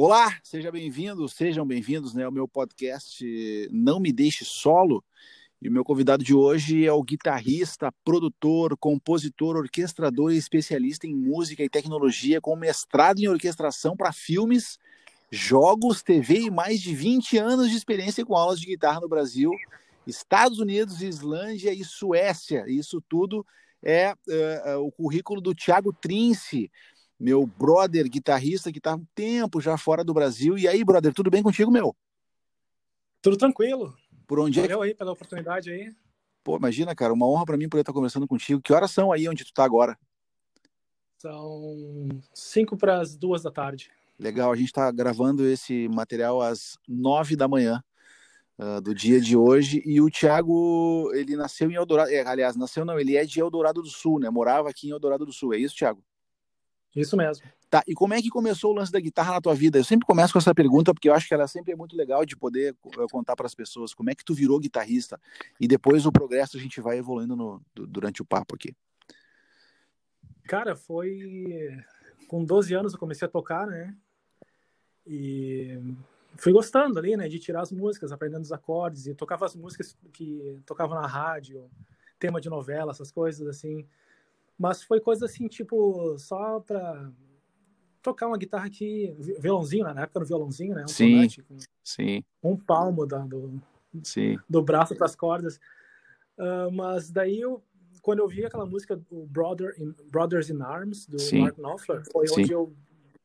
Olá, seja bem-vindo, sejam bem-vindos né, ao meu podcast Não Me Deixe Solo. E o meu convidado de hoje é o guitarrista, produtor, compositor, orquestrador e especialista em música e tecnologia, com mestrado em orquestração para filmes, jogos, TV e mais de 20 anos de experiência com aulas de guitarra no Brasil, Estados Unidos, Islândia e Suécia. Isso tudo é uh, o currículo do Thiago Trince, meu brother guitarrista que está um tempo já fora do Brasil. E aí, brother, tudo bem contigo, meu? Tudo tranquilo. Por onde Valeu é? aí pela oportunidade aí. Pô, imagina, cara, uma honra para mim poder estar conversando contigo. Que horas são aí onde tu tá agora? São cinco para as duas da tarde. Legal, a gente está gravando esse material às nove da manhã uh, do dia de hoje. E o Thiago, ele nasceu em Eldorado. É, aliás, nasceu não, ele é de Eldorado do Sul, né? Morava aqui em Eldorado do Sul. É isso, Thiago? Isso mesmo. Tá, e como é que começou o lance da guitarra na tua vida? Eu sempre começo com essa pergunta porque eu acho que ela sempre é muito legal de poder contar para as pessoas como é que tu virou guitarrista e depois o progresso a gente vai evoluindo no, durante o papo aqui. Cara, foi com 12 anos eu comecei a tocar, né? E fui gostando ali, né, de tirar as músicas, aprendendo os acordes e tocava as músicas que tocavam na rádio, tema de novela, essas coisas assim. Mas foi coisa assim, tipo, só pra tocar uma guitarra aqui, violãozinho, né? na época era violãozinho, né? Um sim, tonante, sim. Um palmo da, do, sim. do braço para as cordas. Uh, mas daí, eu, quando eu vi aquela música, o Brother in, Brothers in Arms, do sim. Mark Knopfler, foi sim. onde eu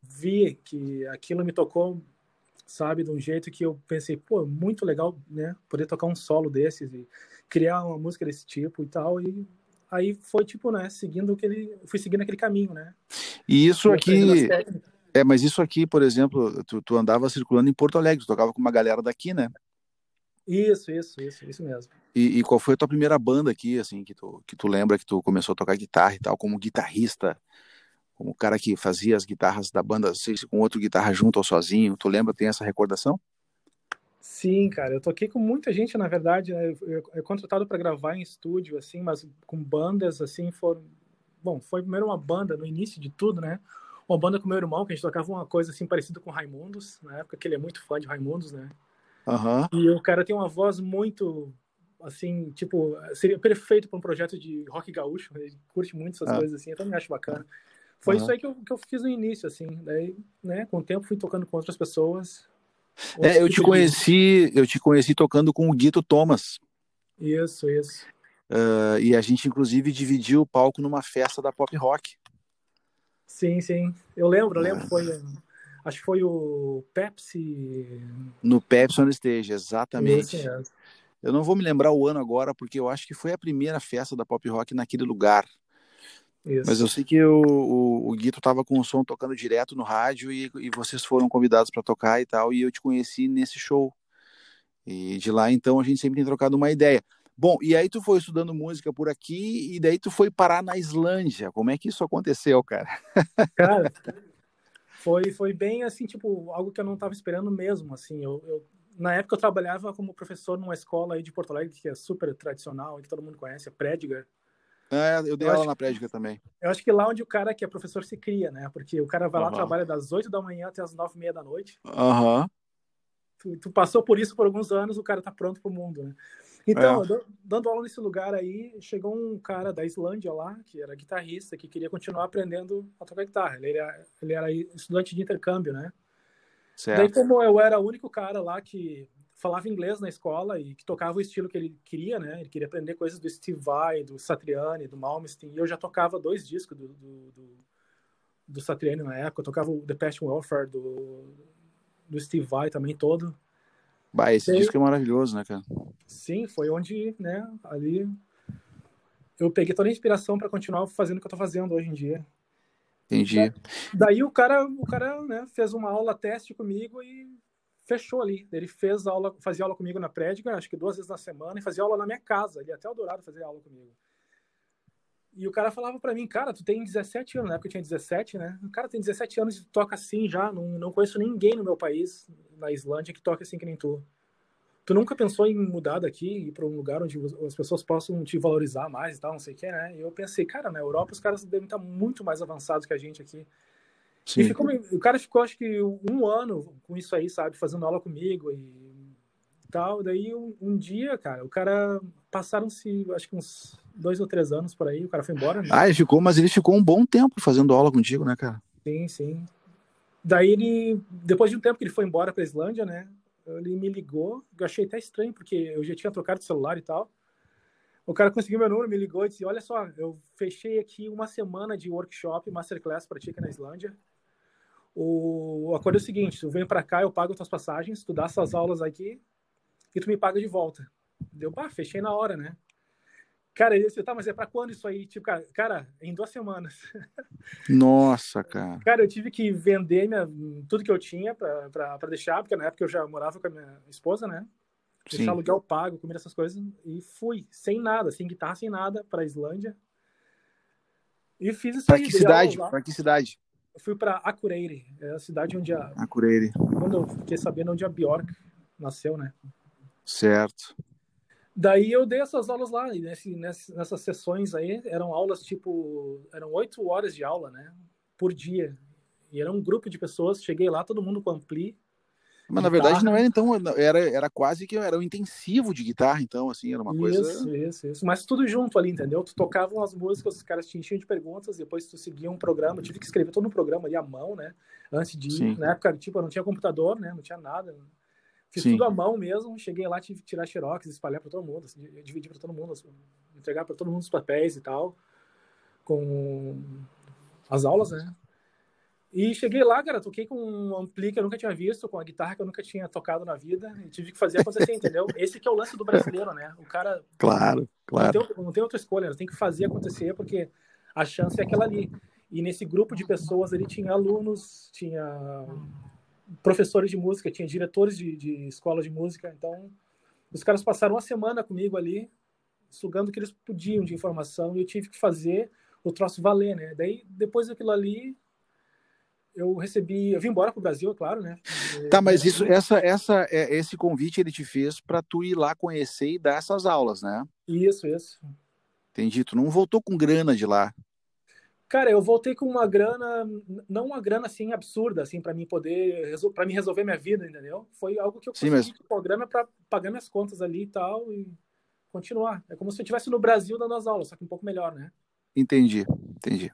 vi que aquilo me tocou, sabe, de um jeito que eu pensei, pô, muito legal, né? Poder tocar um solo desses e criar uma música desse tipo e tal. E aí foi tipo, né, seguindo aquele, fui seguindo aquele caminho, né? E isso aqui, é, mas isso aqui, por exemplo, tu, tu, andava circulando em Porto Alegre, tu tocava com uma galera daqui, né? Isso, isso, isso, isso mesmo. E, e, qual foi a tua primeira banda aqui, assim, que tu, que tu lembra que tu começou a tocar guitarra e tal, como guitarrista, como o cara que fazia as guitarras da banda, sei se com outro guitarra junto ou sozinho, tu lembra, tem essa recordação? Sim, cara, eu toquei com muita gente, na verdade, né? eu, eu, contratado para gravar em estúdio, assim, mas com bandas, assim, foram... Bom, foi primeiro uma banda, no início de tudo, né? Uma banda com meu irmão, que a gente tocava uma coisa, assim, parecida com Raimundos, na época que ele é muito fã de Raimundos, né? Uhum. E o cara tem uma voz muito, assim, tipo, seria perfeito para um projeto de rock gaúcho, ele curte muito essas Ah. coisas, assim, eu também acho bacana. Foi Uhum. isso aí que eu, que eu fiz no início, assim, daí, né, com o tempo fui tocando com outras pessoas. É, eu te conheci, eu te conheci tocando com o Guito Thomas. Isso, isso. Uh, e a gente, inclusive, dividiu o palco numa festa da pop rock. Sim, sim. Eu lembro, eu Ah. lembro, foi. Acho que foi o Pepsi. No Pepsi on Stage, exatamente. Esse mesmo. Eu não vou me lembrar o ano agora, porque eu acho que foi a primeira festa da pop rock naquele lugar. Isso. Mas eu sei que o, o, o Guito tava com o som tocando direto no rádio e, e vocês foram convidados para tocar e tal, e eu te conheci nesse show. E de lá, então, a gente sempre tem trocado uma ideia. Bom, e aí tu foi estudando música por aqui e daí tu foi parar na Islândia. Como é que isso aconteceu, cara? Cara, foi, foi bem assim, tipo, algo que eu não estava esperando mesmo. Assim, eu, eu- na época eu trabalhava como professor numa escola aí de Porto Alegre, que é super tradicional, que todo mundo conhece, a Prédiger. É, eu dei Eu aula acho na prédica também. Eu acho que lá onde o cara que é professor se cria, né? Porque o cara vai lá, Aham. trabalha das 8 da manhã até as 9 e meia da noite. Aham. tu, tu passou por isso por alguns anos, o cara tá pronto pro mundo, né? Então, É. do- dando aula nesse lugar aí, chegou um cara da Islândia lá, que era guitarrista, que queria continuar aprendendo a tocar guitarra. Ele era, ele era estudante de intercâmbio, né? Daí, Certo. como eu era o único cara lá que falava inglês na escola e que tocava o estilo que ele queria, né? Ele queria aprender coisas do Steve Vai, do Satriani, do Malmsteen, e eu já tocava dois discos do, do, do, do Satriani na época. Eu tocava o The Passion Welfare do, do Steve Vai também todo. Bah, esse Daí- disco é maravilhoso, né, cara? Sim, foi onde, né, ali eu peguei toda a inspiração para continuar fazendo o que eu tô fazendo hoje em dia. Entendi. Daí o cara, o cara, né, fez uma aula teste comigo e fechou ali. Ele fez aula, fazia aula comigo na prédica, acho que duas vezes na semana, e fazia aula na minha casa, ali até o Dourado fazia aula comigo. E o cara falava para mim, cara, tu tem 17 anos, na época eu tinha 17, né? O cara tem 17 anos e toca assim já, não, não conheço ninguém no meu país, na Islândia, que toca assim que nem tu. Tu nunca pensou em mudar daqui e ir para um lugar onde as pessoas possam te valorizar mais e tal, não sei o que, né? E eu pensei, cara, na Europa os caras devem estar muito mais avançados que a gente aqui. Sim. Ficou, o cara ficou, acho que, um ano com isso aí, sabe? Fazendo aula comigo e tal. Daí, um, um dia, cara, o cara... Passaram-se, acho que uns dois ou três anos por aí, o cara foi embora. Né? Ah, ele ficou, mas ele ficou um bom tempo fazendo aula contigo, né, cara? Sim, sim. Daí ele, depois de um tempo que ele foi embora pra Islândia, né? Ele me ligou, eu achei até estranho, porque eu já tinha trocado de celular e tal. O cara conseguiu meu número, me ligou e disse: Olha só, eu fechei aqui uma semana de workshop, masterclass para ti aqui na Islândia. O acordo é o seguinte: tu vem para cá, eu pago tuas passagens, tu dá essas aulas aqui e tu me paga de volta. Deu, pá, fechei na hora, né? Cara, ele disse, tá, mas é pra quando isso aí? Tipo, cara, cara em duas semanas. Nossa, cara. Cara, eu tive que vender minha, tudo que eu tinha pra, pra, pra deixar, porque na época eu já morava com a minha esposa, né? Deixar Sim. aluguel pago, comida, essas coisas. E fui, sem nada, sem guitarra, sem nada, pra Islândia. E fiz isso pra aí. Que cidade? Pra que cidade? Eu fui pra Akureyri, é a cidade onde a... Akureyri. Quando eu fiquei sabendo onde a Bjork nasceu, né? Certo. Daí eu dei essas aulas lá, e nesse, nessas sessões aí, eram aulas tipo, eram oito horas de aula, né, por dia. E era um grupo de pessoas, cheguei lá, todo mundo com ampli, mas na verdade não era então, era, era quase que era um intensivo de guitarra, então, assim, era uma coisa. Isso, isso, isso. Mas tudo junto ali, entendeu? Tu tocavam as músicas, os caras te enchiam de perguntas, depois tu seguia um programa, eu tive que escrever todo um programa ali à mão, né? Antes de ir. Sim. Na época, tipo, não tinha computador, né? Não tinha nada. Fiz Sim. tudo à mão mesmo, cheguei lá, tive que tirar xerox, espalhar para todo mundo, assim, dividir para todo mundo, assim, entregar para todo mundo os papéis e tal, com as aulas, né? E cheguei lá, cara, toquei com um ampli que eu nunca tinha visto, com a guitarra que eu nunca tinha tocado na vida, e tive que fazer acontecer, entendeu? Esse que é o lance do brasileiro, né? O cara. Claro, claro. Não tem, não tem outra escolha, né? tem que fazer acontecer, porque a chance é aquela ali. E nesse grupo de pessoas ali tinha alunos, tinha professores de música, tinha diretores de, de escola de música, então os caras passaram uma semana comigo ali, sugando o que eles podiam de informação, e eu tive que fazer o troço valer, né? Daí, depois daquilo ali, eu recebi, eu vim embora pro Brasil, é claro, né? Tá, mas isso, essa, essa, é, esse convite ele te fez para tu ir lá conhecer e dar essas aulas, né? Isso, isso. Entendi. Tu não voltou com grana de lá? Cara, eu voltei com uma grana, não uma grana assim absurda, assim, para mim poder, para mim resolver minha vida, entendeu? Foi algo que eu consegui Sim, mas... programa para pagar minhas contas ali e tal e continuar. É como se eu estivesse no Brasil dando as aulas, só que um pouco melhor, né? Entendi, entendi.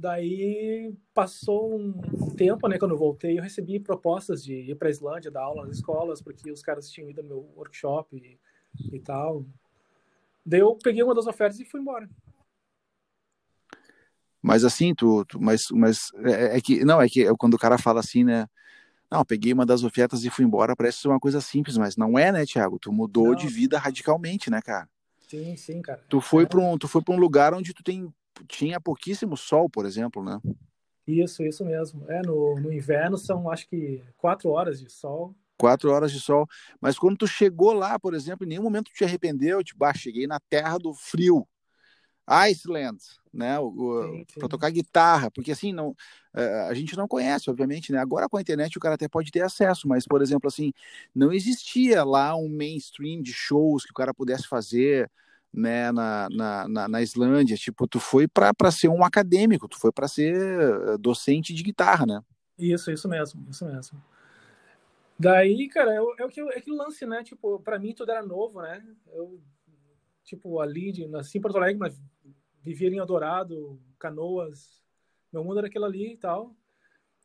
Daí passou um tempo, né, quando eu voltei, eu recebi propostas de ir para a Islândia dar aula nas escolas, porque os caras tinham ido no meu workshop e, e tal. Daí eu peguei uma das ofertas e fui embora. Mas assim, tu, tu mas, mas é, é, que não é que quando o cara fala assim, né? Não, peguei uma das ofertas e fui embora, parece ser uma coisa simples, mas não é, né, Thiago? Tu mudou não. de vida radicalmente, né, cara? Sim, sim, cara. Tu foi é. para um, tu foi para um lugar onde tu tem tinha pouquíssimo sol, por exemplo, né? Isso, isso mesmo. É no, no inverno são acho que quatro horas de sol. Quatro horas de sol. Mas quando tu chegou lá, por exemplo, em nenhum momento tu te arrependeu, tipo, ah, cheguei na terra do frio. Iceland, né, para tocar guitarra, porque assim não, é, a gente não conhece, obviamente, né? Agora com a internet o cara até pode ter acesso, mas por exemplo assim, não existia lá um mainstream de shows que o cara pudesse fazer, né, na, na, na, na Islândia, tipo, tu foi para ser um acadêmico, tu foi para ser eh, docente de guitarra, né? Isso, isso mesmo, isso mesmo. Daí, cara, é, é, que, é aquele lance, né? Tipo, para mim tudo era novo, né? Eu, tipo, ali, de, nasci em Porto Alegre, mas vivia em Eldorado, Canoas, meu mundo era aquilo ali e tal.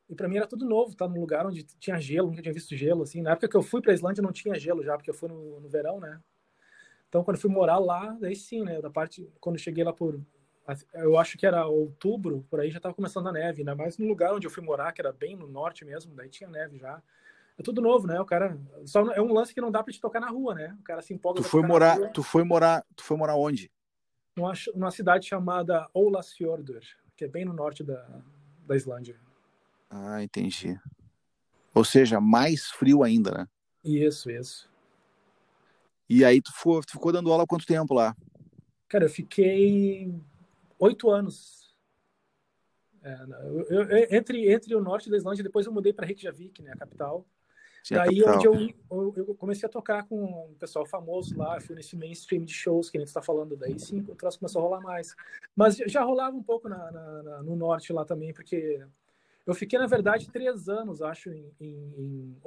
E para mim era tudo novo, tá num lugar onde tinha gelo, nunca tinha visto gelo, assim. Na época que eu fui pra Islândia não tinha gelo já, porque eu fui no, no verão, né? Então quando eu fui morar lá, daí sim, né? Da parte, quando eu cheguei lá por, eu acho que era outubro, por aí já tava começando a neve, ainda mais no lugar onde eu fui morar, que era bem no norte mesmo, daí tinha neve já. É tudo novo, né? O cara só é um lance que não dá para te tocar na rua, né? O cara se empolga. Tu foi morar, tu foi morar, tu foi morar onde? numa, numa cidade chamada Olasfjordur, que é bem no norte da, da Islândia. Ah, entendi. Ou seja, mais frio ainda, né? Isso, isso. E aí tu ficou, tu ficou dando aula quanto tempo lá? Cara, eu fiquei oito anos. É, eu, eu, entre, entre o norte da Islândia, depois eu mudei para Reykjavik, né, a capital. Sim, Daí onde eu, eu, comecei a tocar com um pessoal famoso lá, fui nesse mainstream de shows que a gente está falando, daí sim o troço começou a rolar mais. Mas já rolava um pouco na, na, na, no norte lá também, porque eu fiquei, na verdade, três anos, acho, em, em, em.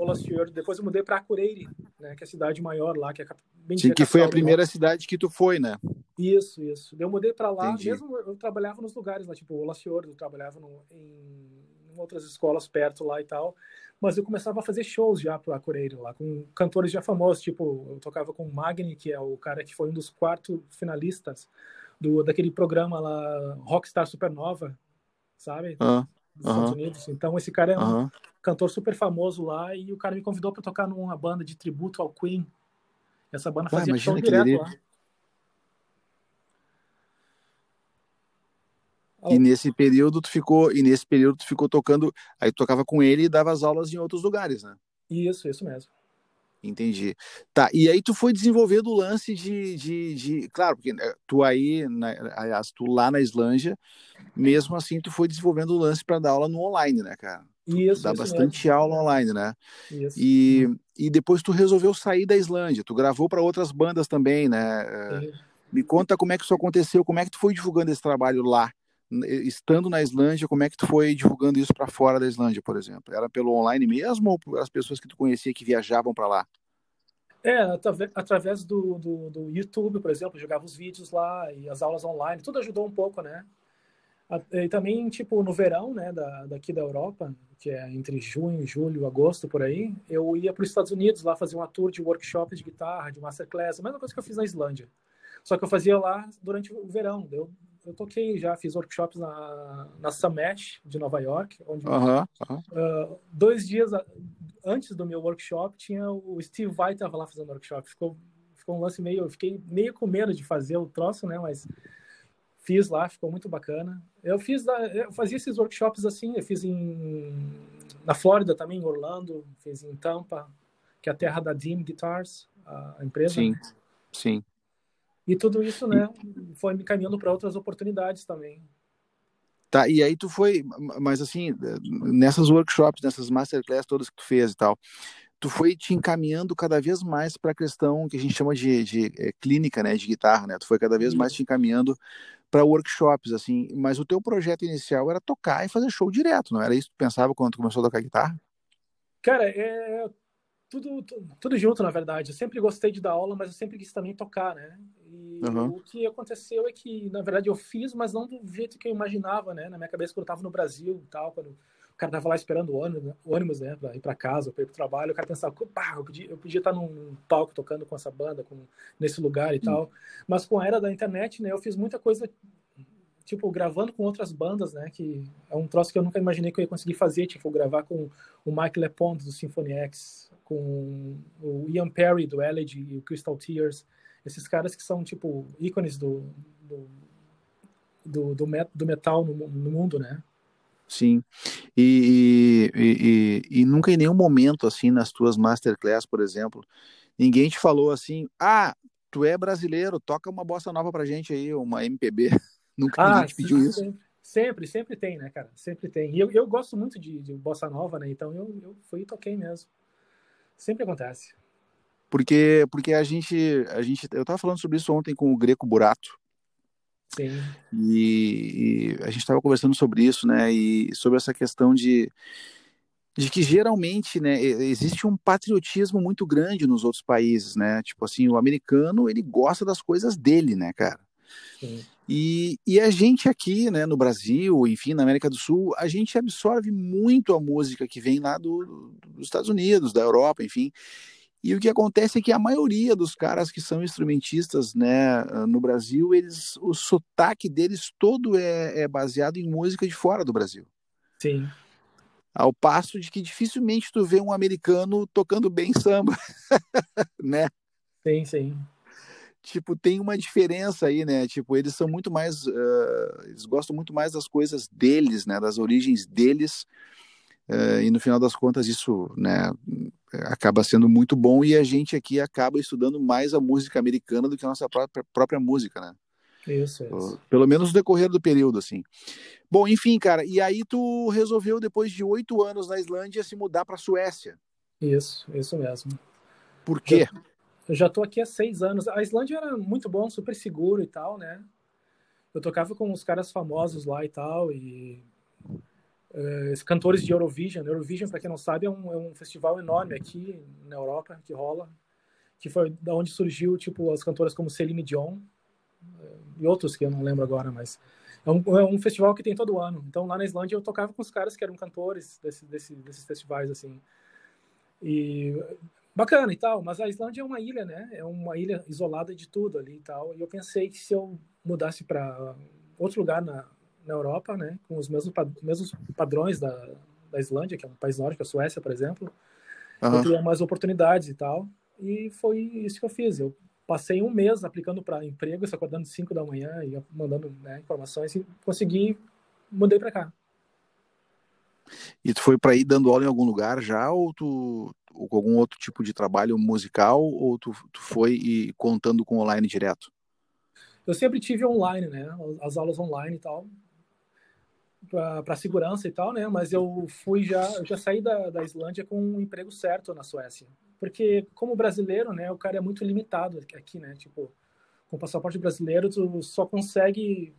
Depois eu mudei para Akureyri, né, que é a cidade maior lá, que é bem Sim, que foi a primeira cidade que tu foi, né? Isso, isso. Eu mudei para lá, Entendi. mesmo eu trabalhava nos lugares lá, tipo Olafsfjord, eu trabalhava no, em, em, outras escolas perto lá e tal. Mas eu começava a fazer shows já para Akureyri lá, com cantores já famosos, tipo, eu tocava com o Magni, que é o cara que foi um dos quatro finalistas do daquele programa lá, Rockstar Supernova, sabe? Ah dos Estados Unidos. Então, esse cara é um cantor super famoso lá e o cara me convidou para tocar numa banda de tributo ao Queen. Essa banda fazia ah, show direto lá. E nesse período tu ficou, e nesse período tu ficou tocando, aí tu tocava com ele e dava as aulas em outros lugares, né? Isso, isso mesmo. Entendi. Tá, e aí tu foi desenvolvendo o lance de, de, de, Claro, porque né, tu aí, né, aliás, tu lá na Islândia, mesmo assim tu foi desenvolvendo o lance para dar aula no online, né, cara? Isso, dá isso bastante mesmo. aula online, né? Isso. E, e depois tu resolveu sair da Islândia, tu gravou para outras bandas também, né? Sim. Me conta como é que isso aconteceu, como é que tu foi divulgando esse trabalho lá? Estando na Islândia, como é que tu foi divulgando isso para fora da Islândia, por exemplo? Era pelo online mesmo ou pelas pessoas que tu conhecia que viajavam para lá? É, através do, do, do, YouTube, por exemplo, jogava os vídeos lá e as aulas online, tudo ajudou um pouco, né? E também, tipo, no verão, né, da, daqui da Europa, que é entre junho, julho, agosto, por aí, eu ia para os Estados Unidos lá fazer uma tour de workshops de guitarra, de masterclass, a mesma coisa que eu fiz na Islândia. Só que eu fazia lá durante o verão. Eu, eu toquei já, fiz workshops na, na Summit de Nova York, onde Uh, dois dias antes do meu workshop tinha o Steve Vai estava lá fazendo workshop. Ficou, ficou um lance meio, eu fiquei meio com medo de fazer o troço, né? Mas fiz lá, ficou muito bacana. Eu fiz, eu fazia esses workshops assim, eu fiz em na Flórida também, em Orlando, fiz em Tampa, que é a terra da Dean Guitars, a empresa. Sim, sim. E tudo isso, né, foi me caminhando para outras oportunidades também. Tá, e aí tu foi, mas assim, nessas workshops, nessas masterclass todas que tu fez e tal, tu foi te encaminhando cada vez mais para a questão que a gente chama de, de é, clínica, né, de guitarra, né? Tu foi cada vez mais te encaminhando para workshops, assim, mas o teu projeto inicial era tocar e fazer show direto, não era isso que tu pensava quando tu começou a tocar guitarra? Cara, é tudo, tudo junto, na verdade. Eu sempre gostei de dar aula, mas eu sempre quis também tocar, né? E uhum. o que aconteceu é que, na verdade, eu fiz, mas não do jeito que eu imaginava, né? Na minha cabeça, quando eu estava no Brasil e tal, quando o cara tava lá esperando o ônibus, ônibus né, pra ir para casa, para ir pro trabalho, o cara pensava, pá, eu podia, eu podia estar num palco tocando com essa banda, com, nesse lugar e uhum. tal. Mas com a era da internet, né, eu fiz muita coisa, tipo, gravando com outras bandas, né, que é um troço que eu nunca imaginei que eu ia conseguir fazer, tipo, gravar com o Mike LePond do Symphony X, com o Ian Perry do Elegy e o Crystal Tears, esses caras que são, tipo, ícones do, do, do, do metal no, no, mundo, né? Sim. E, e, e, e, nunca em nenhum momento, assim, nas tuas masterclass, por exemplo, ninguém te falou assim, ah, tu é brasileiro, toca uma bossa nova pra gente aí, uma MPB. nunca ah, ninguém te pediu sim, isso. Sempre, sempre, sempre, tem, né, cara? Sempre tem. E eu, eu gosto muito de, de bossa nova, né? Então eu, eu fui e toquei mesmo. Sempre acontece. Porque, porque a gente, a gente, eu estava falando sobre isso ontem com o Greco Burato. Sim. E, e a gente estava conversando sobre isso, né? E sobre essa questão de, de que geralmente, né, existe um patriotismo muito grande nos outros países, né? Tipo assim, o americano ele gosta das coisas dele, né, cara? Sim. E, e a gente aqui, né, no Brasil, enfim, na América do Sul, a gente absorve muito a música que vem lá do, dos Estados Unidos, da Europa, enfim. E o que acontece é que a maioria dos caras que são instrumentistas né, no Brasil, eles, o sotaque deles todo é, é baseado em música de fora do Brasil. Sim. Ao passo de que dificilmente tu vê um americano tocando bem samba, né? Sim, sim. Tipo, tem uma diferença aí, né? Tipo, eles são muito mais, uh, eles gostam muito mais das coisas deles, né? Das origens deles, uh, e no final das contas isso, né? acaba sendo muito bom e a gente aqui acaba estudando mais a música americana do que a nossa própria, própria música, né? Isso, isso. Pelo menos no decorrer do período, assim. Bom, enfim, cara, e aí tu resolveu, depois de oito anos na Islândia, se mudar para a Suécia. Isso, isso mesmo. Por quê? Eu, eu já tô aqui há seis anos. A Islândia era muito bom, super seguro e tal, né? Eu tocava com os caras famosos lá e tal, e uh, cantores de Eurovision. Eurovision, para quem não sabe, é um, é um, festival enorme aqui na Europa que rola, que foi da onde surgiu tipo as cantoras como Celine Dion uh, e outros que eu não lembro agora, mas é um, é um, festival que tem todo ano. Então lá na Islândia eu tocava com os caras que eram cantores desse, desse, desses festivais assim. E bacana e tal, mas a Islândia é uma ilha, né? É uma ilha isolada de tudo ali e tal. E eu pensei que se eu mudasse para outro lugar na, na Europa, né, com os mesmos, mesmos padrões da, da Islândia, que é um país nórdico, a Suécia, por exemplo, uhum. eu mais oportunidades e tal. E foi isso que eu fiz. Eu passei um mês aplicando para emprego, acordando 5 da manhã e mandando né, informações e consegui, mudei para cá. E tu foi para ir dando aula em algum lugar já, ou tu ou com algum outro tipo de trabalho musical, ou tu, tu foi e contando com online direto? Eu sempre tive online, né? As aulas online e tal, para segurança e tal, né? Mas eu fui já, eu já saí da, da Islândia com um emprego certo na Suécia, porque como brasileiro, né? O cara é muito limitado aqui, né? Tipo, com passaporte brasileiro, tu só consegue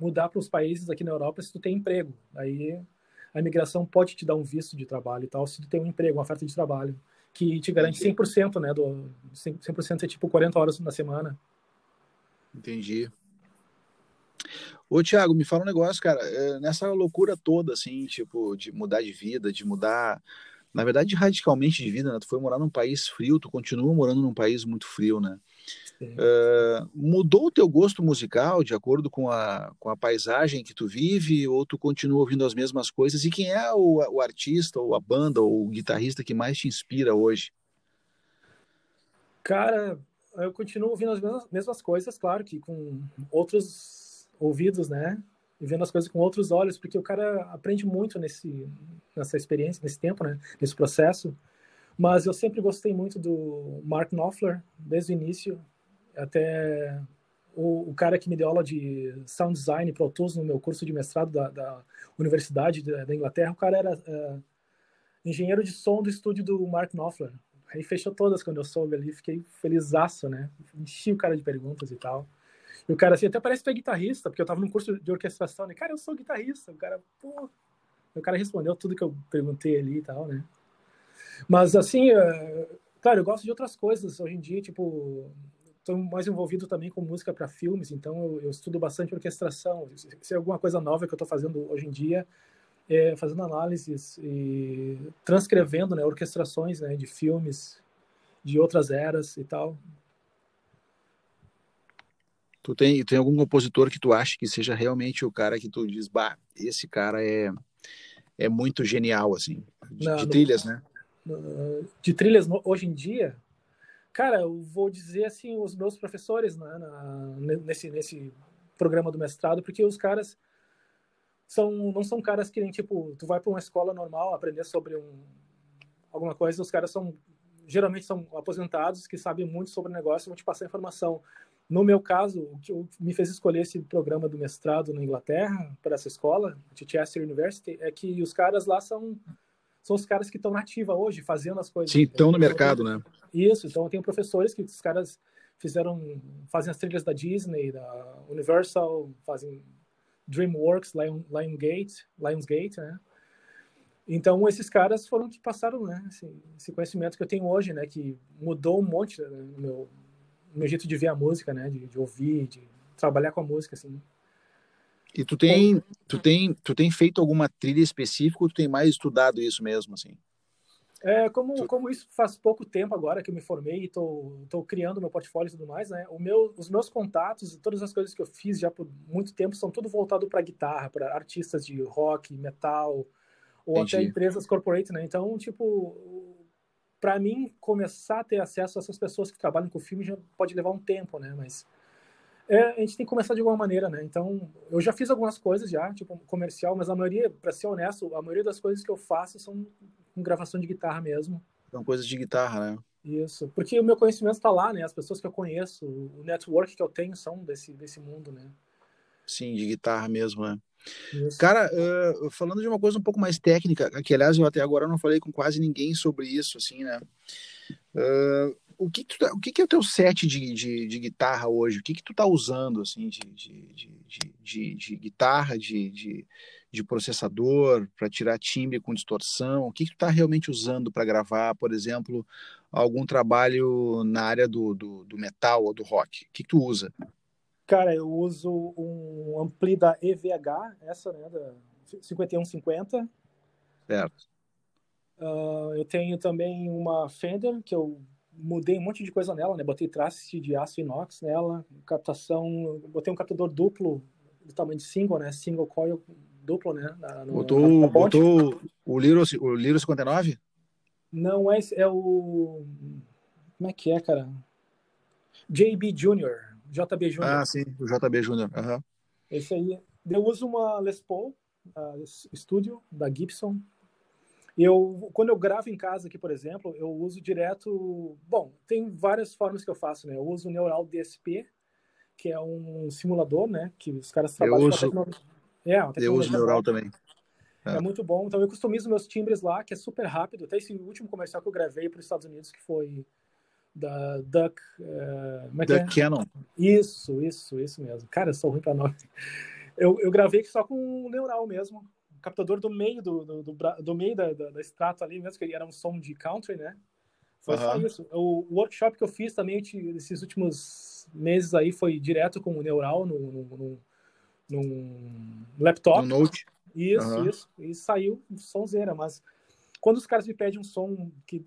mudar para os países aqui na Europa se tu tem emprego. Aí a imigração pode te dar um visto de trabalho e tal, se tu tem um emprego, uma oferta de trabalho, que te garante 100%, né? Do, 100% é tipo 40 horas na semana. Entendi. Ô, Thiago, me fala um negócio, cara. É, nessa loucura toda, assim, tipo, de mudar de vida, de mudar, na verdade, radicalmente de vida, né? Tu foi morar num país frio, tu continua morando num país muito frio, né? Uh, mudou o teu gosto musical de acordo com a, com a paisagem que tu vive ou tu continua ouvindo as mesmas coisas? E quem é o, o artista ou a banda ou o guitarrista que mais te inspira hoje? Cara, eu continuo ouvindo as mesmas, mesmas coisas, claro que com outros ouvidos, né? E vendo as coisas com outros olhos, porque o cara aprende muito nesse, nessa experiência, nesse tempo, né? Nesse processo. Mas eu sempre gostei muito do Mark Knopfler, desde o início, até o, o cara que me deu aula de sound design Pro Tools no meu curso de mestrado da, da Universidade da, da, Inglaterra. O cara era uh, engenheiro de som do estúdio do Mark Knopfler. Aí fechou todas quando eu soube ali, fiquei felizaço, né? Enchi o cara de perguntas e tal. E o cara assim, até parece que é guitarrista, porque eu tava num curso de orquestração, né? Cara, eu sou guitarrista. O cara, pô. O cara respondeu tudo que eu perguntei ali e tal, né? Mas assim, uh, claro, eu gosto de outras coisas hoje em dia, tipo, estou mais envolvido também com música para filmes, então eu, eu, estudo bastante orquestração. Se é alguma coisa nova que eu estou fazendo hoje em dia, é, fazendo análises e transcrevendo né, orquestrações né, de filmes de outras eras e tal. Tu tem, tem algum compositor que tu acha que seja realmente o cara que tu diz, bah, esse cara é, é muito genial, assim, de, Não, de trilhas, no, né? De trilhas, hoje em dia, cara, eu vou dizer assim, os meus professores né, na, nesse, nesse programa do mestrado, porque os caras são não são caras que nem tipo tu vai para uma escola normal aprender sobre um alguma coisa os caras são geralmente são aposentados que sabem muito sobre o negócio e vão te passar informação no meu caso o que me fez escolher esse programa do mestrado na Inglaterra para essa escola Chichester University é que os caras lá são são os caras que estão na ativa hoje fazendo as coisas sim estão no mercado né isso então eu tenho professores que os caras fizeram fazem as trilhas da Disney da Universal fazem DreamWorks, Lion, Lionsgate, Lionsgate, né? Então esses caras foram que passaram, né? Esse, esse conhecimento que eu tenho hoje, né? Que mudou um monte né, no meu, meu jeito de ver a música, né? De, de, ouvir, de trabalhar com a música, assim. E tu tem, tu tem, tu tem feito alguma trilha específica ou tu tem mais estudado isso mesmo, assim? É, como, como isso faz pouco tempo agora que eu me formei e estou criando meu portfólio e tudo mais, né? O meu, os meus contatos e todas as coisas que eu fiz já por muito tempo são tudo voltado para guitarra, para artistas de rock, metal, ou Entendi. até empresas corporate, né? Então, tipo, para mim começar a ter acesso a essas pessoas que trabalham com filme já pode levar um tempo, né? Mas é, a gente tem que começar de alguma maneira, né? Então, eu já fiz algumas coisas já, tipo comercial, mas a maioria, para ser honesto, a maioria das coisas que eu faço são com gravação de guitarra mesmo. São coisas de guitarra, né? Isso, porque o meu conhecimento está lá, né? As pessoas que eu conheço, o network que eu tenho são desse, desse mundo, né? Sim, de guitarra mesmo, né? Isso. Cara, uh, falando de uma coisa um pouco mais técnica, que aliás eu até agora não falei com quase ninguém sobre isso, assim, né? Uh, o que, que, tá, o que, que é o teu set de, de, de, guitarra hoje? O que, que tu tá usando, assim, de, de, de, de guitarra, de, de, de processador, para tirar timbre com distorção? O que, que tu tá realmente usando para gravar, por exemplo, algum trabalho na área do, do, do metal ou do rock? O que, que tu usa? Cara, eu uso um ampli da EVH, essa, né, da 5150. Certo. Uh, eu tenho também uma Fender, que eu mudei um monte de coisa nela, né? Botei traste de aço inox nela, captação, botei um captador duplo do tamanho de single, né? Single coil duplo, né? Na, no, botou, na botou o Liro, o Liro 59? Não, é, é o... Como é que é, cara? JB Junior, JB Junior. Ah, sim, o JB Junior, uhum. Esse aí. Eu uso uma Les Paul uh, Studio, da Gibson, eu, quando eu gravo em casa aqui, por exemplo, eu uso direto. Bom, tem várias formas que eu faço, né? Eu uso o Neural DSP, que é um simulador, né? Que os caras trabalham eu uso, com a É, eu uso Neural também. É. é. muito bom. Então eu customizo meus timbres lá, que é super rápido. Até esse último comercial que eu gravei para os Estados Unidos, que foi da Duck. Uh, Duck é? Canon. Isso, isso, isso mesmo. Cara, eu sou ruim para nome. Eu, eu gravei só com o Neural mesmo captador do meio do, do, do, do meio da, da, da extrato ali mesmo, que era um som de country, né? Foi uhum. só isso. O, workshop que eu fiz também esses últimos meses aí foi direto com o Neural no, no, no, no laptop. No Note. Isso, uhum. isso. E saiu sonzeira, mas quando os caras me pedem um som que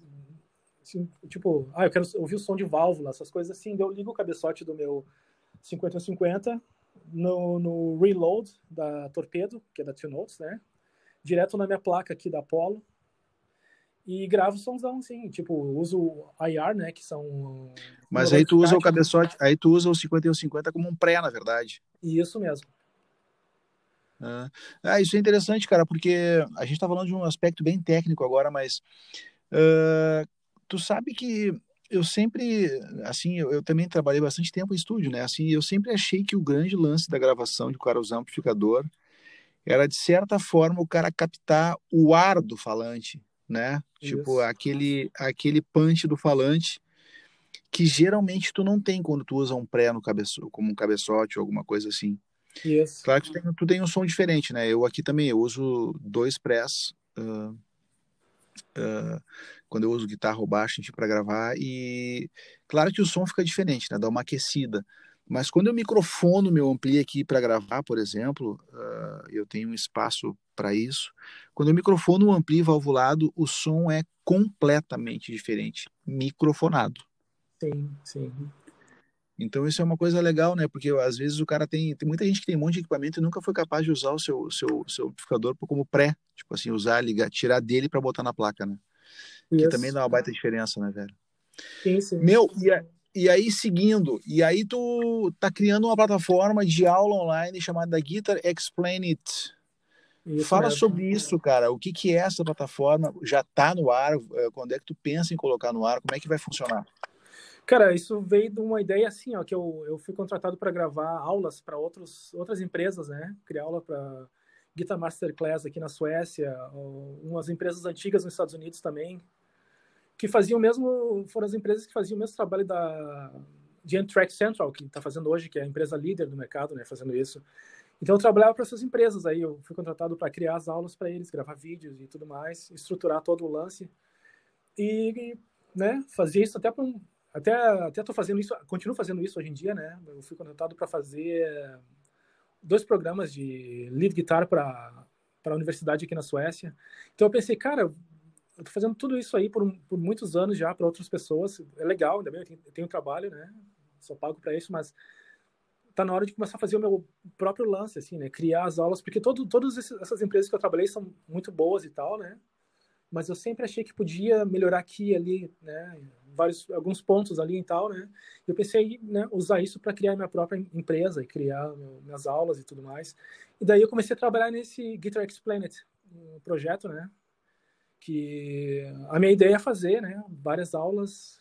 assim, tipo, ah, eu quero ouvir o som de válvula, essas coisas assim, eu ligo o cabeçote do meu 5050 no, no reload da Torpedo, que é da Two Notes, né? Direto na minha placa aqui da Apollo. E gravo somzão, assim, tipo, uso IR, né, que são... Mas aí tu usa o cabeçote, aí tu usa o 5150 como um pré, na verdade. Isso mesmo. Ah, ah, isso é interessante, cara, porque a gente tá falando de um aspecto bem técnico agora, mas uh, tu sabe que eu sempre, assim, eu, eu, também trabalhei bastante tempo em estúdio, né? Assim, eu sempre achei que o grande lance da gravação de o cara usar amplificador era de certa forma o cara captar o ar do falante, né? Tipo, Isso. Tipo aquele aquele punch do falante que geralmente tu não tem quando tu usa um pré no cabeço, como um cabeçote ou alguma coisa assim. Isso. Claro que tu tem, tu tem um som diferente, né? Eu aqui também eu uso dois prés uh, uh, quando eu uso guitarra ou baixo para gravar e claro que o som fica diferente, né? Dá uma aquecida. Mas quando eu microfono meu ampli aqui para gravar, por exemplo, uh, eu tenho um espaço para isso. Quando eu microfono o ampli valvulado, o som é completamente diferente, microfonado. Sim, sim. Então isso é uma coisa legal, né? Porque às vezes o cara tem, tem muita gente que tem um monte de equipamento e nunca foi capaz de usar o seu seu, seu amplificador como pré, tipo assim, usar, ligar, tirar dele para botar na placa, né? Isso. Que também dá uma baita diferença, né, velho? Sim, sim. Meu, e, e aí seguindo, e aí tu tá criando uma plataforma de aula online chamada Guitar Explain It. Isso Fala mesmo. sobre isso, cara. O que, que é essa plataforma? Já tá no ar? Eh, quando é que tu pensa em colocar no ar? Como é que vai funcionar? Cara, isso veio de uma ideia assim, ó, que eu, eu fui contratado para gravar aulas para outras empresas, né? Criar aula para Guitar Masterclass aqui na Suécia, umas empresas antigas nos Estados Unidos também, que faziam mesmo, foram as empresas que faziam o mesmo trabalho da de Track Central, que está fazendo hoje, que é a empresa líder do mercado, né, fazendo isso. Então eu trabalhava para essas empresas aí, eu fui contratado para criar as aulas para eles, gravar vídeos e tudo mais, estruturar todo o lance e, né, fazer isso até para um, até até tô fazendo isso, continuo fazendo isso hoje em dia, né? Eu fui contratado para fazer dois programas de lead guitar para para a universidade aqui na Suécia. Então eu pensei, cara, eu tô fazendo tudo isso aí por, por muitos anos já para outras pessoas. É legal, ainda bem, eu tenho, eu tenho trabalho, né? Só pago para isso, mas tá na hora de começar a fazer o meu próprio lance, assim, né? Criar as aulas, porque todo, todas essas empresas que eu trabalhei são muito boas e tal, né? Mas eu sempre achei que podia melhorar aqui ali, né? vários alguns pontos ali e tal, né? Eu pensei né, usar isso para criar minha própria empresa e criar minhas aulas e tudo mais. E daí eu comecei a trabalhar nesse Guitar Explain It, um projeto, né? Que a minha ideia é fazer, né? Várias aulas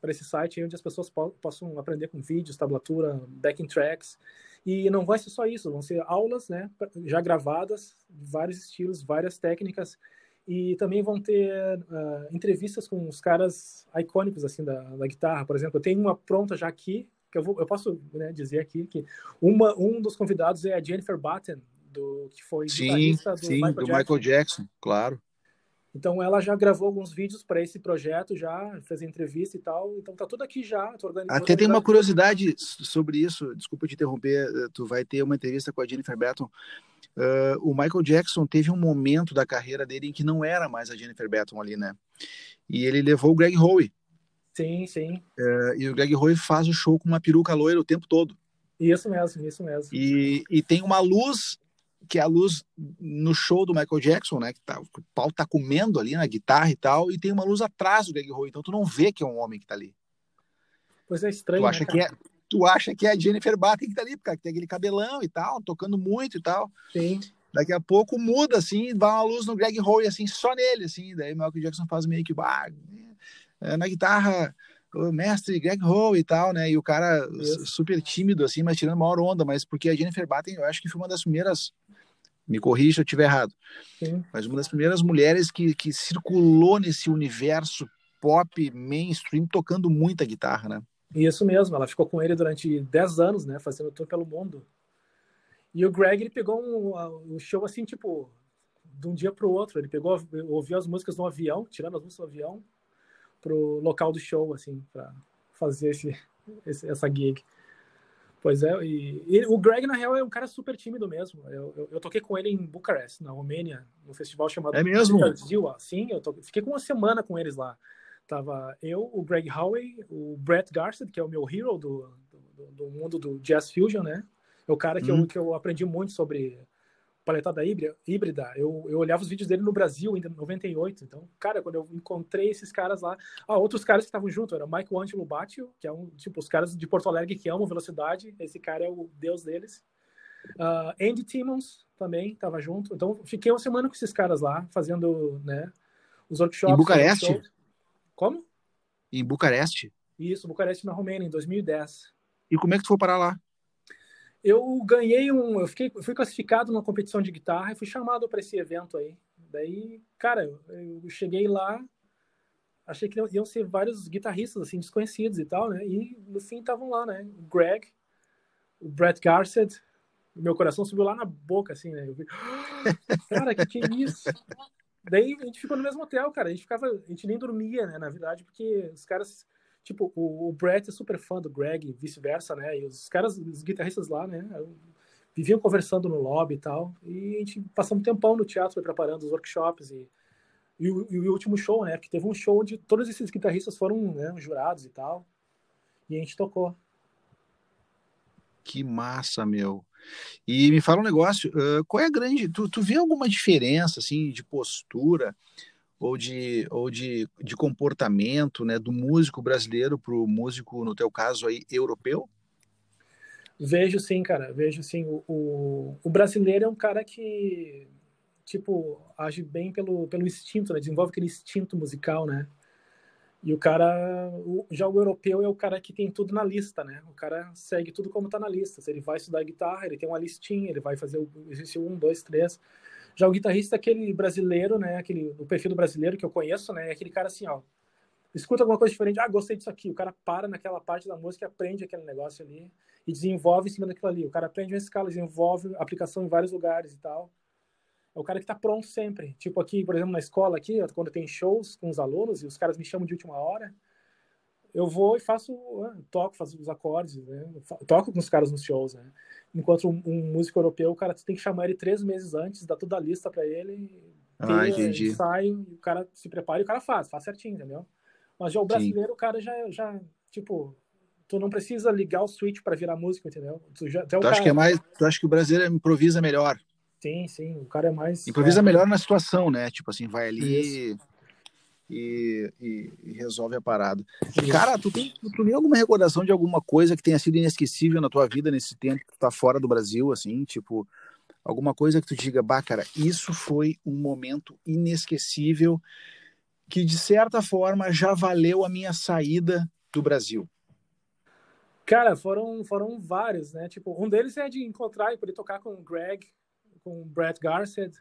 para esse site onde as pessoas po possam aprender com vídeos, tablatura, backing tracks E não vai ser só isso, vão ser aulas, né, já gravadas, vários estilos, várias técnicas, e também vão ter uh, entrevistas com os caras icônicos assim da, da, guitarra. Por exemplo, eu tenho uma pronta já aqui que eu, vou, eu posso né, dizer aqui que uma, um dos convidados é a Jennifer Batten, do que foi sim, guitarrista do, sim, Michael, do Jackson. Michael Jackson, claro. Então ela já gravou alguns vídeos para esse projeto, já fez entrevista e tal. Então tá tudo aqui já. Até tem uma curiosidade sobre isso. Desculpa te interromper. Eh, tu vai ter uma entrevista com a Jennifer Batten. Uh, o Michael Jackson teve um momento da carreira dele em que não era mais a Jennifer Batten ali, né? E ele levou o Greg Howe. Sim, sim. Uh, e o Greg Howe faz o show com uma peruca loira o tempo todo. Isso mesmo, isso mesmo. E, e tem uma luz que é a luz no show do Michael Jackson, né? Que tá, o pau tá comendo ali na guitarra e tal, e tem uma luz atrás do Greg Howe, então tu não vê que é um homem que tá ali. Pois é estranho. Tu acha, né, que, é, tu acha que é a Jennifer Batten que tá ali, porque tem aquele cabelão e tal, tocando muito e tal. Sim. Daqui a pouco muda, assim, vai uma luz no Greg Howe, assim, só nele, assim. Daí o Michael Jackson faz meio que, bah, é, na guitarra, o mestre Greg Howe e tal, né? E o cara Isso. super tímido, assim, mas tirando maior onda, mas porque a Jennifer Batten, eu acho que foi uma das primeiras me corrija se eu estiver errado. Sim. Mas uma das primeiras mulheres que, que circulou nesse universo pop mainstream tocando muita guitarra, né? Isso mesmo, ela ficou com ele durante 10 anos, né, fazendo tour pelo mundo. E o Greg, ele pegou um, um show assim, tipo, de um dia para o outro. Ele pegou, ouviu as músicas no avião, tirando as músicas do avião, pro local do show, assim, para fazer esse, esse, essa gig. Pois é, e, e, o Greg, na real, é um cara super tímido mesmo. Eu, eu, eu, toquei com ele em Bucareste, na Romênia, num festival chamado... É mesmo? Sim, eu to... fiquei com uma semana com eles lá. Tava eu, o Greg Howe, o Brett Garsed, que é o meu hero do, do, do mundo do Jazz Fusion, né? É o cara que, hum. eu, que eu aprendi muito sobre paletada híbrida, eu, eu olhava os vídeos dele no Brasil ainda em 98. Então, cara, quando eu encontrei esses caras lá, ah, outros caras que estavam junto, era Michael Angelo Batio, que é um, tipo, os caras de Porto Alegre que amam velocidade, esse cara é o deus deles. Uh, Andy Timmons também estava junto. Então, fiquei uma semana com esses caras lá, fazendo, né, os workshops. Em Bucareste? Como? Em Bucareste? Isso, Bucareste na Romênia, em 2010. E como é que tu foi parar lá? Eu ganhei um. Eu fiquei, fui classificado numa competição de guitarra e fui chamado para esse evento aí. Daí, cara, eu cheguei lá, achei que iam ser vários guitarristas assim desconhecidos e tal, né? E no fim estavam lá, né? O Greg, o Brett Garsed, meu coração subiu lá na boca, assim, né? Eu vi, cara, que que é isso? Daí a gente ficou no mesmo hotel, cara. A gente ficava, a gente nem dormia, né? Na verdade, porque os caras Tipo, o, o Brett é super fã do Greg, vice-versa, né? E os caras, os guitarristas lá, né? Viviam conversando no lobby e tal. E a gente passou um tempão no teatro preparando os workshops e, e, o, e o último show, né? Porque teve um show onde todos esses guitarristas foram né, jurados e tal. E a gente tocou. Que massa, meu. E me fala um negócio, uh, qual é a grande. Tu, tu vê alguma diferença, assim, de postura? Ou de, ou de, de comportamento né, do músico brasileiro para o músico, no teu caso aí, europeu? Vejo sim, cara, vejo sim. O, o, o, brasileiro é um cara que, tipo, age bem pelo, pelo instinto, né? desenvolve aquele instinto musical, né? E o cara, já o europeu é o cara que tem tudo na lista, né? O cara segue tudo como tá na lista. Se ele vai estudar guitarra, ele tem uma listinha, ele vai fazer o exercício um, dois, três. Já o guitarrista, aquele brasileiro, né? Aquele, o perfil do brasileiro que eu conheço, né? É aquele cara assim, ó. Escuta alguma coisa diferente, ah, gostei disso aqui. O cara para naquela parte da música, aprende aquele negócio ali e desenvolve em cima daquilo ali. O cara aprende uma escala, desenvolve aplicação em vários lugares e tal. É o cara que tá pronto sempre. Tipo aqui, por exemplo, na escola aqui, quando tem shows com os alunos e os caras me chamam de última hora, eu vou e faço, ah, toco, faço os acordes, né? toco com os caras nos shows, né? Enquanto um, um, músico europeu, o cara tem que chamar ele três meses antes, dar toda a lista para ele, ah, entendi. ensaio, o cara se prepara e o cara faz, faz certinho, entendeu? Mas já o brasileiro, Sim. o cara já, já, tipo, tu não precisa ligar o switch para virar músico, entendeu? Tu, já, tu, acha que é mais, tu acha que o brasileiro improvisa melhor? Sim, sim, o cara é mais... Improvisa é, melhor na situação, né? Tipo assim, vai ali... Isso e, e, e resolve a parada. Cara, tu tem, tu tem alguma recordação de alguma coisa que tenha sido inesquecível na tua vida nesse tempo que tu tá fora do Brasil, assim, tipo, alguma coisa que tu diga, bah, cara, isso foi um momento inesquecível que de certa forma já valeu a minha saída do Brasil? Cara, foram, foram vários, né? Tipo, um deles é de encontrar e poder tocar com o Greg, com o Brett Garcet,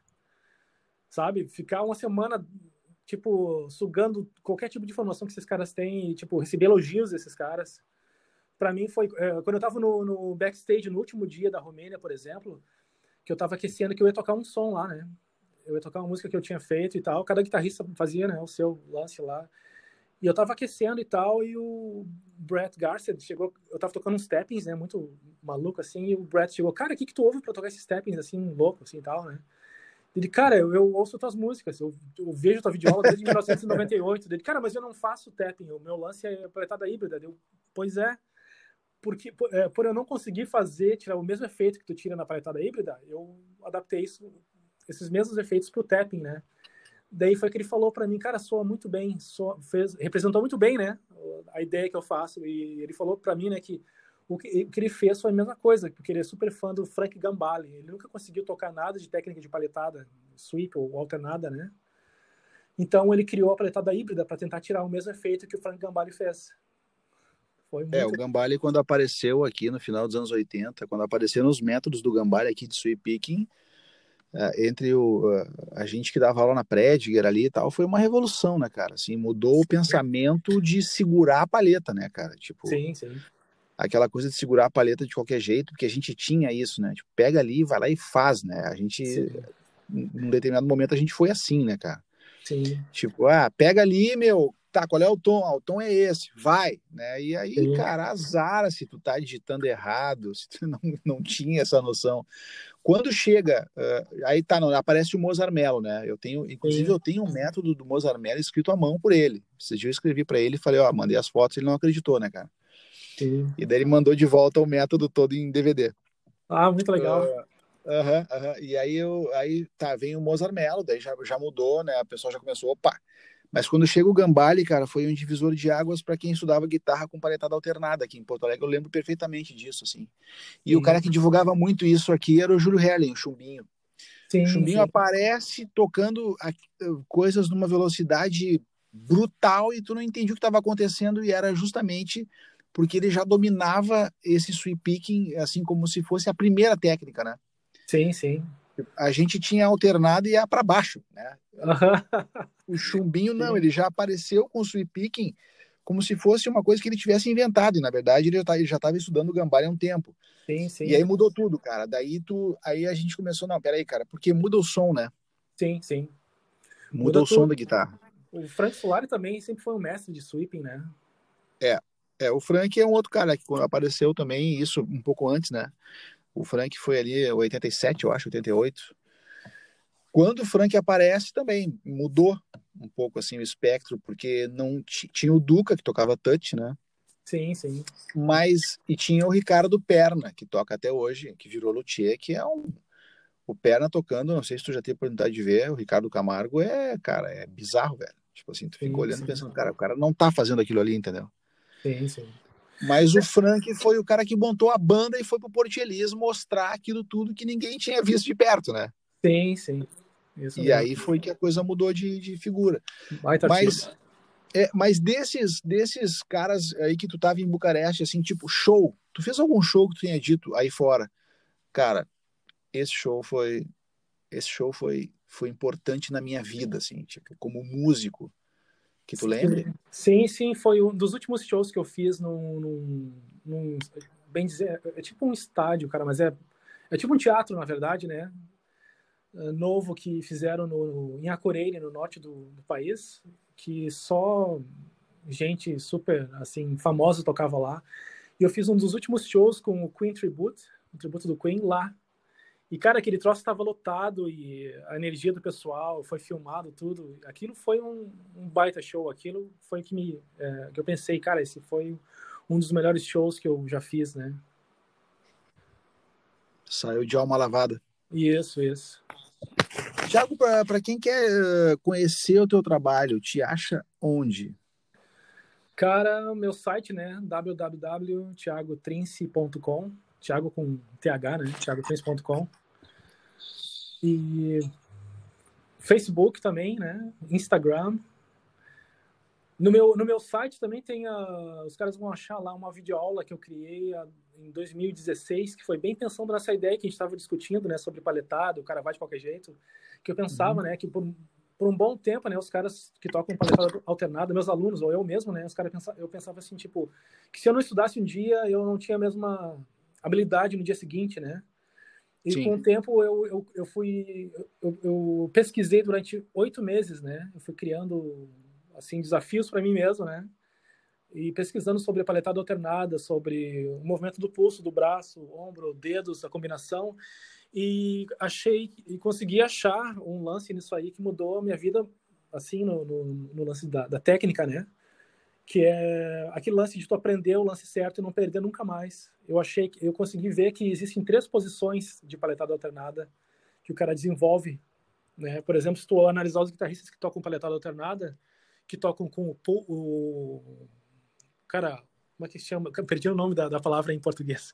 sabe? Ficar uma semana, tipo, sugando qualquer tipo de informação que esses caras têm e, tipo, receber elogios desses caras. Para mim foi... É, quando eu tava no, no backstage no último dia da Romênia, por exemplo, que eu tava aquecendo que eu ia tocar um som lá, né? Eu ia tocar uma música que eu tinha feito e tal. Cada guitarrista fazia, né, o seu lance lá. E eu tava aquecendo e tal, e o Brett Garcia chegou, eu tava tocando uns steppings, né, muito maluco assim, e o Brett chegou, cara, o que que tu ouve pra tocar esses steppings assim, louco assim e tal, né? Ele, cara, eu, eu ouço tuas músicas, eu, eu vejo tua videoaula desde 1998. Ele, cara, mas eu não faço tapping, o meu lance é paletada híbrida. Eu, pois é, porque por, é, por eu não conseguir fazer, tirar o mesmo efeito que tu tira na paletada híbrida, eu adaptei isso, esses mesmos efeitos pro tapping, né? daí foi que ele falou para mim, cara, soa muito bem, soa, fez, representou muito bem, né, a ideia que eu faço. E ele falou para mim, né, que o, que o que ele fez foi a mesma coisa, porque ele é super fã do Frank Gambale. Ele nunca conseguiu tocar nada de técnica de paletada, sweep ou alternada, né? Então ele criou a paletada híbrida para tentar tirar o mesmo efeito que o Frank Gambale fez. Muito... É, o Gambale quando apareceu aqui no final dos anos 80, quando apareceram os métodos do Gambale aqui de sweep picking, é, entre o, a gente que dava aula na Prediger ali e tal, foi uma revolução, né, cara? Assim, mudou o pensamento de segurar a paleta, né, cara? Tipo, sim, sim. Aquela coisa de segurar a paleta de qualquer jeito, porque a gente tinha isso, né? Tipo, pega ali, vai lá e faz, né? A gente, sim. num determinado momento, a gente foi assim, né, cara? Sim. Tipo, ah, pega ali, meu, tá, qual é o tom? Ah, o tom é esse, vai, né? E aí, Sim. cara, azara se tu tá digitando errado, se tu não, não tinha essa noção. Quando chega, uh, aí tá, não, aparece o Mozart Mello, né? Eu tenho, inclusive, Sim. eu tenho um método do Mozart Mello escrito à mão por ele. Esse dia eu escrevi para ele e falei, ó, mandei as fotos, ele não acreditou, né, cara? Sim. E daí ele mandou de volta o método todo em DVD. Ah, muito legal. Uh, uhum, uhum. E aí eu aí tá, vem o Mozart Mello, daí já, já mudou, né? A pessoa já começou, opa, mas quando chega o Gambale, cara, foi um divisor de águas para quem estudava guitarra com paletada alternada aqui em Porto Alegre. Eu lembro perfeitamente disso, assim. E sim. o cara que divulgava muito isso aqui era o Júlio Hellen, o Chumbinho. Sim, o Chumbinho sim. aparece tocando coisas numa velocidade brutal e tu não entendia o que estava acontecendo e era justamente porque ele já dominava esse sweep picking assim como se fosse a primeira técnica, né? Sim, sim a gente tinha alternado e ia para baixo, né? o chumbinho não, ele já apareceu com o sweep picking como se fosse uma coisa que ele tivesse inventado, e na verdade ele já estava estudando o gambá há um tempo. Sim, sim. E aí mudou tudo, cara. Daí tu, aí a gente começou, não, peraí, cara, porque muda o som, né? Sim, sim. Muda, muda o tudo. som da guitarra. O Frank Solari também sempre foi um mestre de sweeping, né? É, é, o Frank é um outro cara que apareceu também, isso um pouco antes, né? O Frank foi ali 87, eu acho, 88. Quando o Frank aparece também mudou um pouco assim o espectro, porque não tinha o Duca que tocava touch, né? Sim, sim. Mas e tinha o Ricardo Perna, que toca até hoje, que virou luthier, que é um o Perna tocando, não sei se tu já teve oportunidade de ver, o Ricardo Camargo é, cara, é bizarro, velho. Tipo assim, tu fica sim, olhando sim. pensando, cara, o cara não tá fazendo aquilo ali, entendeu? Sim, sim. Mas o Frank foi o cara que montou a banda e foi pro Portielis mostrar aquilo tudo que ninguém tinha visto de perto, né? Sim, sim. Isso e mesmo. aí foi que a coisa mudou de, de figura. mas, é, mas desses, desses caras aí que tu tava em Bucareste, assim, tipo, show, tu fez algum show que tu tenha dito aí fora? Cara, esse show foi esse show foi foi importante na minha vida, assim, tipo, como músico que tu lembra? Sim, sim, foi um dos últimos shows que eu fiz num, num, num, bem dizer, é tipo um estádio, cara, mas é, é tipo um teatro, na verdade, né? É novo que fizeram no, em Acureire, no norte do, do país, que só gente super, assim, famosa tocava lá. E eu fiz um dos últimos shows com o Queen Tribute, o tributo do Queen, lá e, cara, aquele troço estava lotado e a energia do pessoal foi filmado, tudo. Aquilo foi um, um baita show. Aquilo foi que me. É, que eu pensei, cara, esse foi um dos melhores shows que eu já fiz, né? Saiu de alma lavada. Isso, isso. Tiago, para quem quer eh, conhecer o teu trabalho, te acha onde? Cara, meu site, né? www.tiagotrince.com Thiago com TH, né? thiagotrince.com e Facebook também, né? Instagram. No meu, no meu site também tem, a, os caras vão achar lá uma videoaula que eu criei a, em 2016, que foi bem pensando nessa ideia que a gente estava discutindo, né, sobre paletado, o cara vai de qualquer jeito, que eu pensava, uhum. né, que por, por um bom tempo, né, os caras que tocam paletado alternado, meus alunos, ou eu mesmo, né, os caras pensa, eu pensava assim, tipo, que se eu não estudasse um dia, eu não tinha a mesma habilidade no dia seguinte, né, e Sim. com o tempo eu, eu, eu fui, eu, eu pesquisei durante oito meses, né, eu fui criando, assim, desafios para mim mesmo, né, e pesquisando sobre a paletada alternada, sobre o movimento do pulso, do braço, ombro, dedos, a combinação, e achei e consegui achar um lance nisso aí que mudou a minha vida, assim, no, no, no lance da, da, técnica, né? Que é aquele lance de tu aprender o lance certo e não perder nunca mais. Eu achei que eu consegui ver que existem três posições de paletada alternada que o cara desenvolve, né? Por exemplo, se tu analisar os guitarristas que tocam paletada alternada, que tocam com o, o cara, como é que se chama? Perdi o nome da, da palavra em português.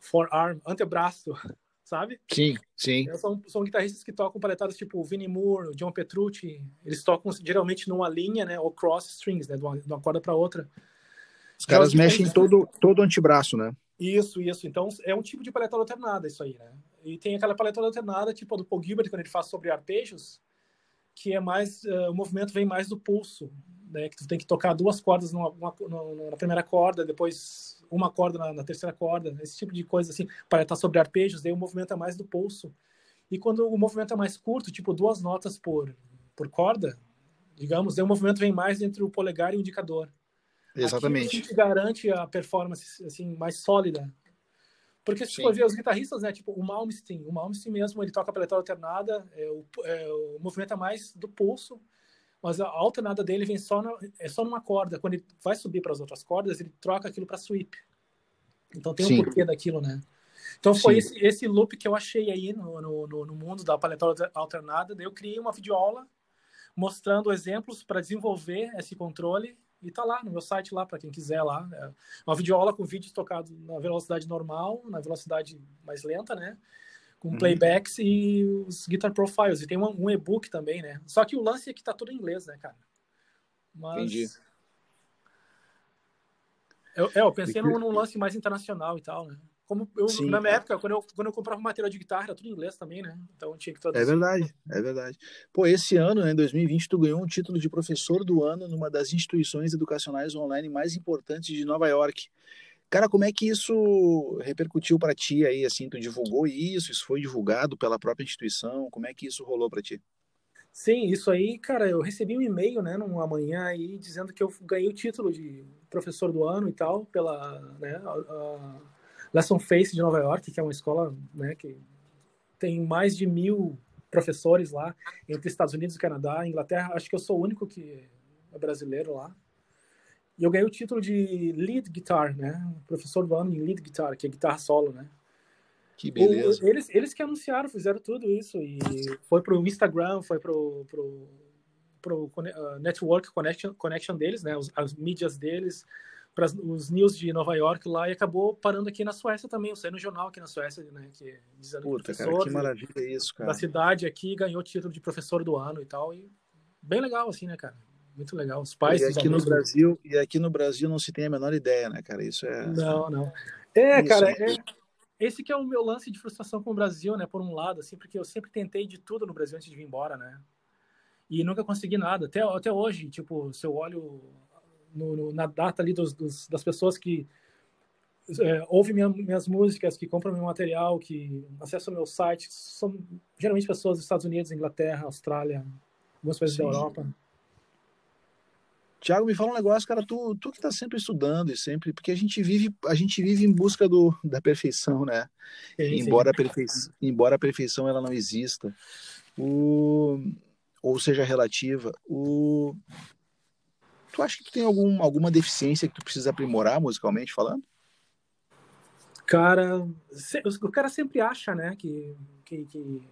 Forearm, antebraço, sabe? Sim, sim. São, são guitarristas que tocam paletadas tipo o Vinnie Moore, o John Petrucci. Eles tocam geralmente numa linha, né? Ou cross strings, né? De uma, de uma corda para outra. Os caras mexem todo, todo o antebraço, né? Isso, isso. Então é um tipo de paletada alternada isso aí, né? E tem aquela paletada alternada, tipo a do Paul Gilbert, quando ele faz sobre arpejos, que é mais. Uh, o movimento vem mais do pulso né, que tu tem que tocar duas cordas numa, uma, na primeira corda, depois uma corda na, na, terceira corda, esse tipo de coisa assim, para estar sobre arpejos, daí o movimento é mais do pulso. E quando o movimento é mais curto, tipo duas notas por, por corda, digamos, daí o movimento vem mais entre o polegar e o indicador. Exatamente. Aqui, garante a performance assim mais sólida. Porque se for ver os guitarristas, né, tipo o Malmsteen, o Malmsteen mesmo, ele toca pela alternada, é, o, é, o movimento é mais do pulso, mas a alternada dele vem só é só numa corda. Quando ele vai subir para as outras cordas, ele troca aquilo para sweep. Então tem Sim. um porquê daquilo, né? Então foi esse, esse loop que eu achei aí no, no, no mundo da paleta alternada. Daí eu criei uma videoaula mostrando exemplos para desenvolver esse controle e tá lá no meu site lá para quem quiser lá. É uma videoaula com vídeos tocados na velocidade normal, na velocidade mais lenta, né? com uhum. playbacks e os guitar profiles. E tem um, um e-book também, né? Só que o lance é que tá tudo em inglês, né, cara? Mas... Entendi. Eu, é, eu pensei num, num, lance mais internacional e tal, né? Como eu, Sim, na minha é. época, quando eu, quando eu comprava material de guitarra, era tudo em inglês também, né? Então tinha que traduzir. É verdade, é verdade. Pô, esse ano, né, em 2020, tu ganhou um título de professor do ano numa das instituições educacionais online mais importantes de Nova York. Cara, como é que isso repercutiu para ti aí, assim, tu divulgou isso, isso foi divulgado pela própria instituição, como é que isso rolou para ti? Sim, isso aí, cara, eu recebi um e-mail, né, numa manhã aí, dizendo que eu ganhei o título de professor do ano e tal, pela, né, a, a Lesson Face de Nova York, que é uma escola, né, que tem mais de mil professores lá, entre Estados Unidos e Canadá, Inglaterra, acho que eu sou o único que é brasileiro lá, e eu ganhei o título de lead guitar, né? Professor do ano em lead guitar, que é guitarra solo, né? Que beleza. O, eles, eles que anunciaram, fizeram tudo isso. E foi pro Instagram, foi pro, pro, pro uh, network connection, connection deles, né? Os, as mídias deles, para os news de Nova York lá, e acabou parando aqui na Suécia também. Eu saí no jornal aqui na Suécia, né? Que, dizendo Puta, que cara, que maravilha isso, cara. Da cidade aqui, ganhou título de professor do ano e tal. E bem legal, assim, né, cara? muito legal. Os pais. E aqui no Brasil e aqui no Brasil não se tem a menor ideia, né, cara? Isso é. Não, não. É, Isso, cara. É... Esse que é o meu lance de frustração com o Brasil, né? Por um lado, assim, porque eu sempre tentei de tudo no Brasil antes de vir embora, né? E nunca consegui nada. Até, até hoje, tipo, se eu olho no, no, na data ali dos, dos, das pessoas que é, ouvem minha, minhas músicas, que compram meu material, que acessam meu site, são geralmente pessoas dos Estados Unidos, Inglaterra, Austrália, algumas países Sim. da Europa. Tiago, me fala um negócio, cara, tu, tu que tá sempre estudando e sempre, porque a gente vive, a gente vive em busca do, da perfeição, né? Sim, embora, sim. A perfeição, embora a perfeição ela não exista, o, ou seja relativa, o, tu acha que tu tem algum, alguma deficiência que tu precisa aprimorar musicalmente falando? Cara, o cara sempre acha, né, que, que, que...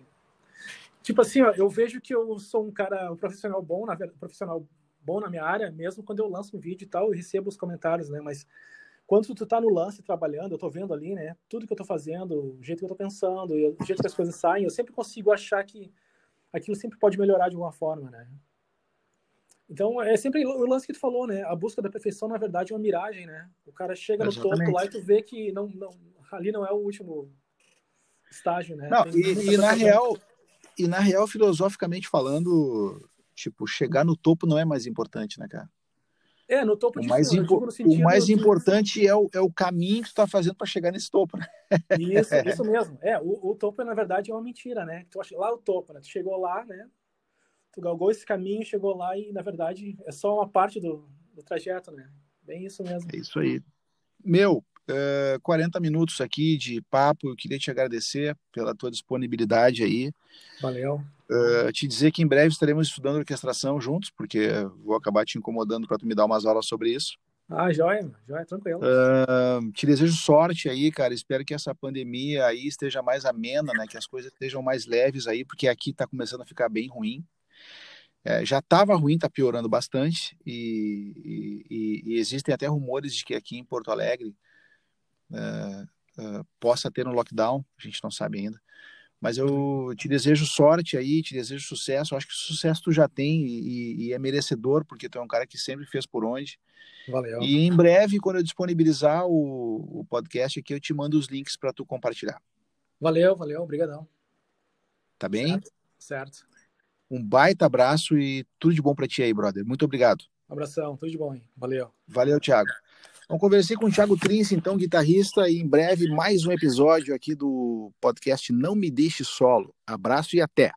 tipo assim, ó, eu vejo que eu sou um cara, um profissional bom, na profissional bom na minha área, mesmo quando eu lanço um vídeo e tal, eu recebo os comentários, né? Mas quando tu tá no lance trabalhando, eu tô vendo ali, né? Tudo que eu tô fazendo, o jeito que eu tô pensando, o jeito que as coisas saem, eu sempre consigo achar que aquilo sempre pode melhorar de alguma forma, né? Então, é sempre o lance que tu falou, né? A busca da perfeição, na verdade, é uma miragem, né? O cara chega no Exatamente. topo lá e tu vê que não, não, ali não é o último estágio, né? Não, e, e na real, e na real, filosoficamente falando, tipo, chegar no topo não é mais importante, né, cara? É, no topo o mais, impo o mais importante é o, é o caminho que tu tá fazendo para chegar nesse topo, né? Isso, isso mesmo. É, o, o topo, na verdade, é uma mentira, né? Tu acha, lá o topo, né? Tu chegou lá, né? Tu galgou esse caminho, chegou lá e, na verdade, é só uma parte do, do trajeto, né? Bem isso mesmo. É isso aí. Meu, uh, eh, 40 minutos aqui de papo. Eu queria te agradecer pela tua disponibilidade aí. Valeu. Uh, te dizer que em breve estaremos estudando orquestração juntos, porque vou acabar te incomodando para tu me dar umas aulas sobre isso. Ah, joia, joia, tranquilo. Uh, te desejo sorte aí, cara. Espero que essa pandemia aí esteja mais amena, né? Que as coisas estejam mais leves aí, porque aqui está começando a ficar bem ruim. É, já estava ruim, está piorando bastante, e, e, e, existem até rumores de que aqui em Porto Alegre uh, uh, possa ter um lockdown, a gente não sabe ainda. Mas eu te desejo sorte aí, te desejo sucesso. Eu acho que sucesso tu já tem e, e, é merecedor, porque tu é um cara que sempre fez por onde. Valeu. E em breve, quando eu disponibilizar o, o podcast aqui, eu te mando os links para tu compartilhar. Valeu, valeu, obrigadão. Tá bem? Certo. certo. Um baita abraço e tudo de bom para ti aí, brother. Muito obrigado. Um abração, tudo de bom, hein? Valeu. Valeu, Thiago. Vamos conversar com o Thiago Trince, então, guitarrista, e em breve mais um episódio aqui do podcast Não Me Deixe Solo. Abraço e até!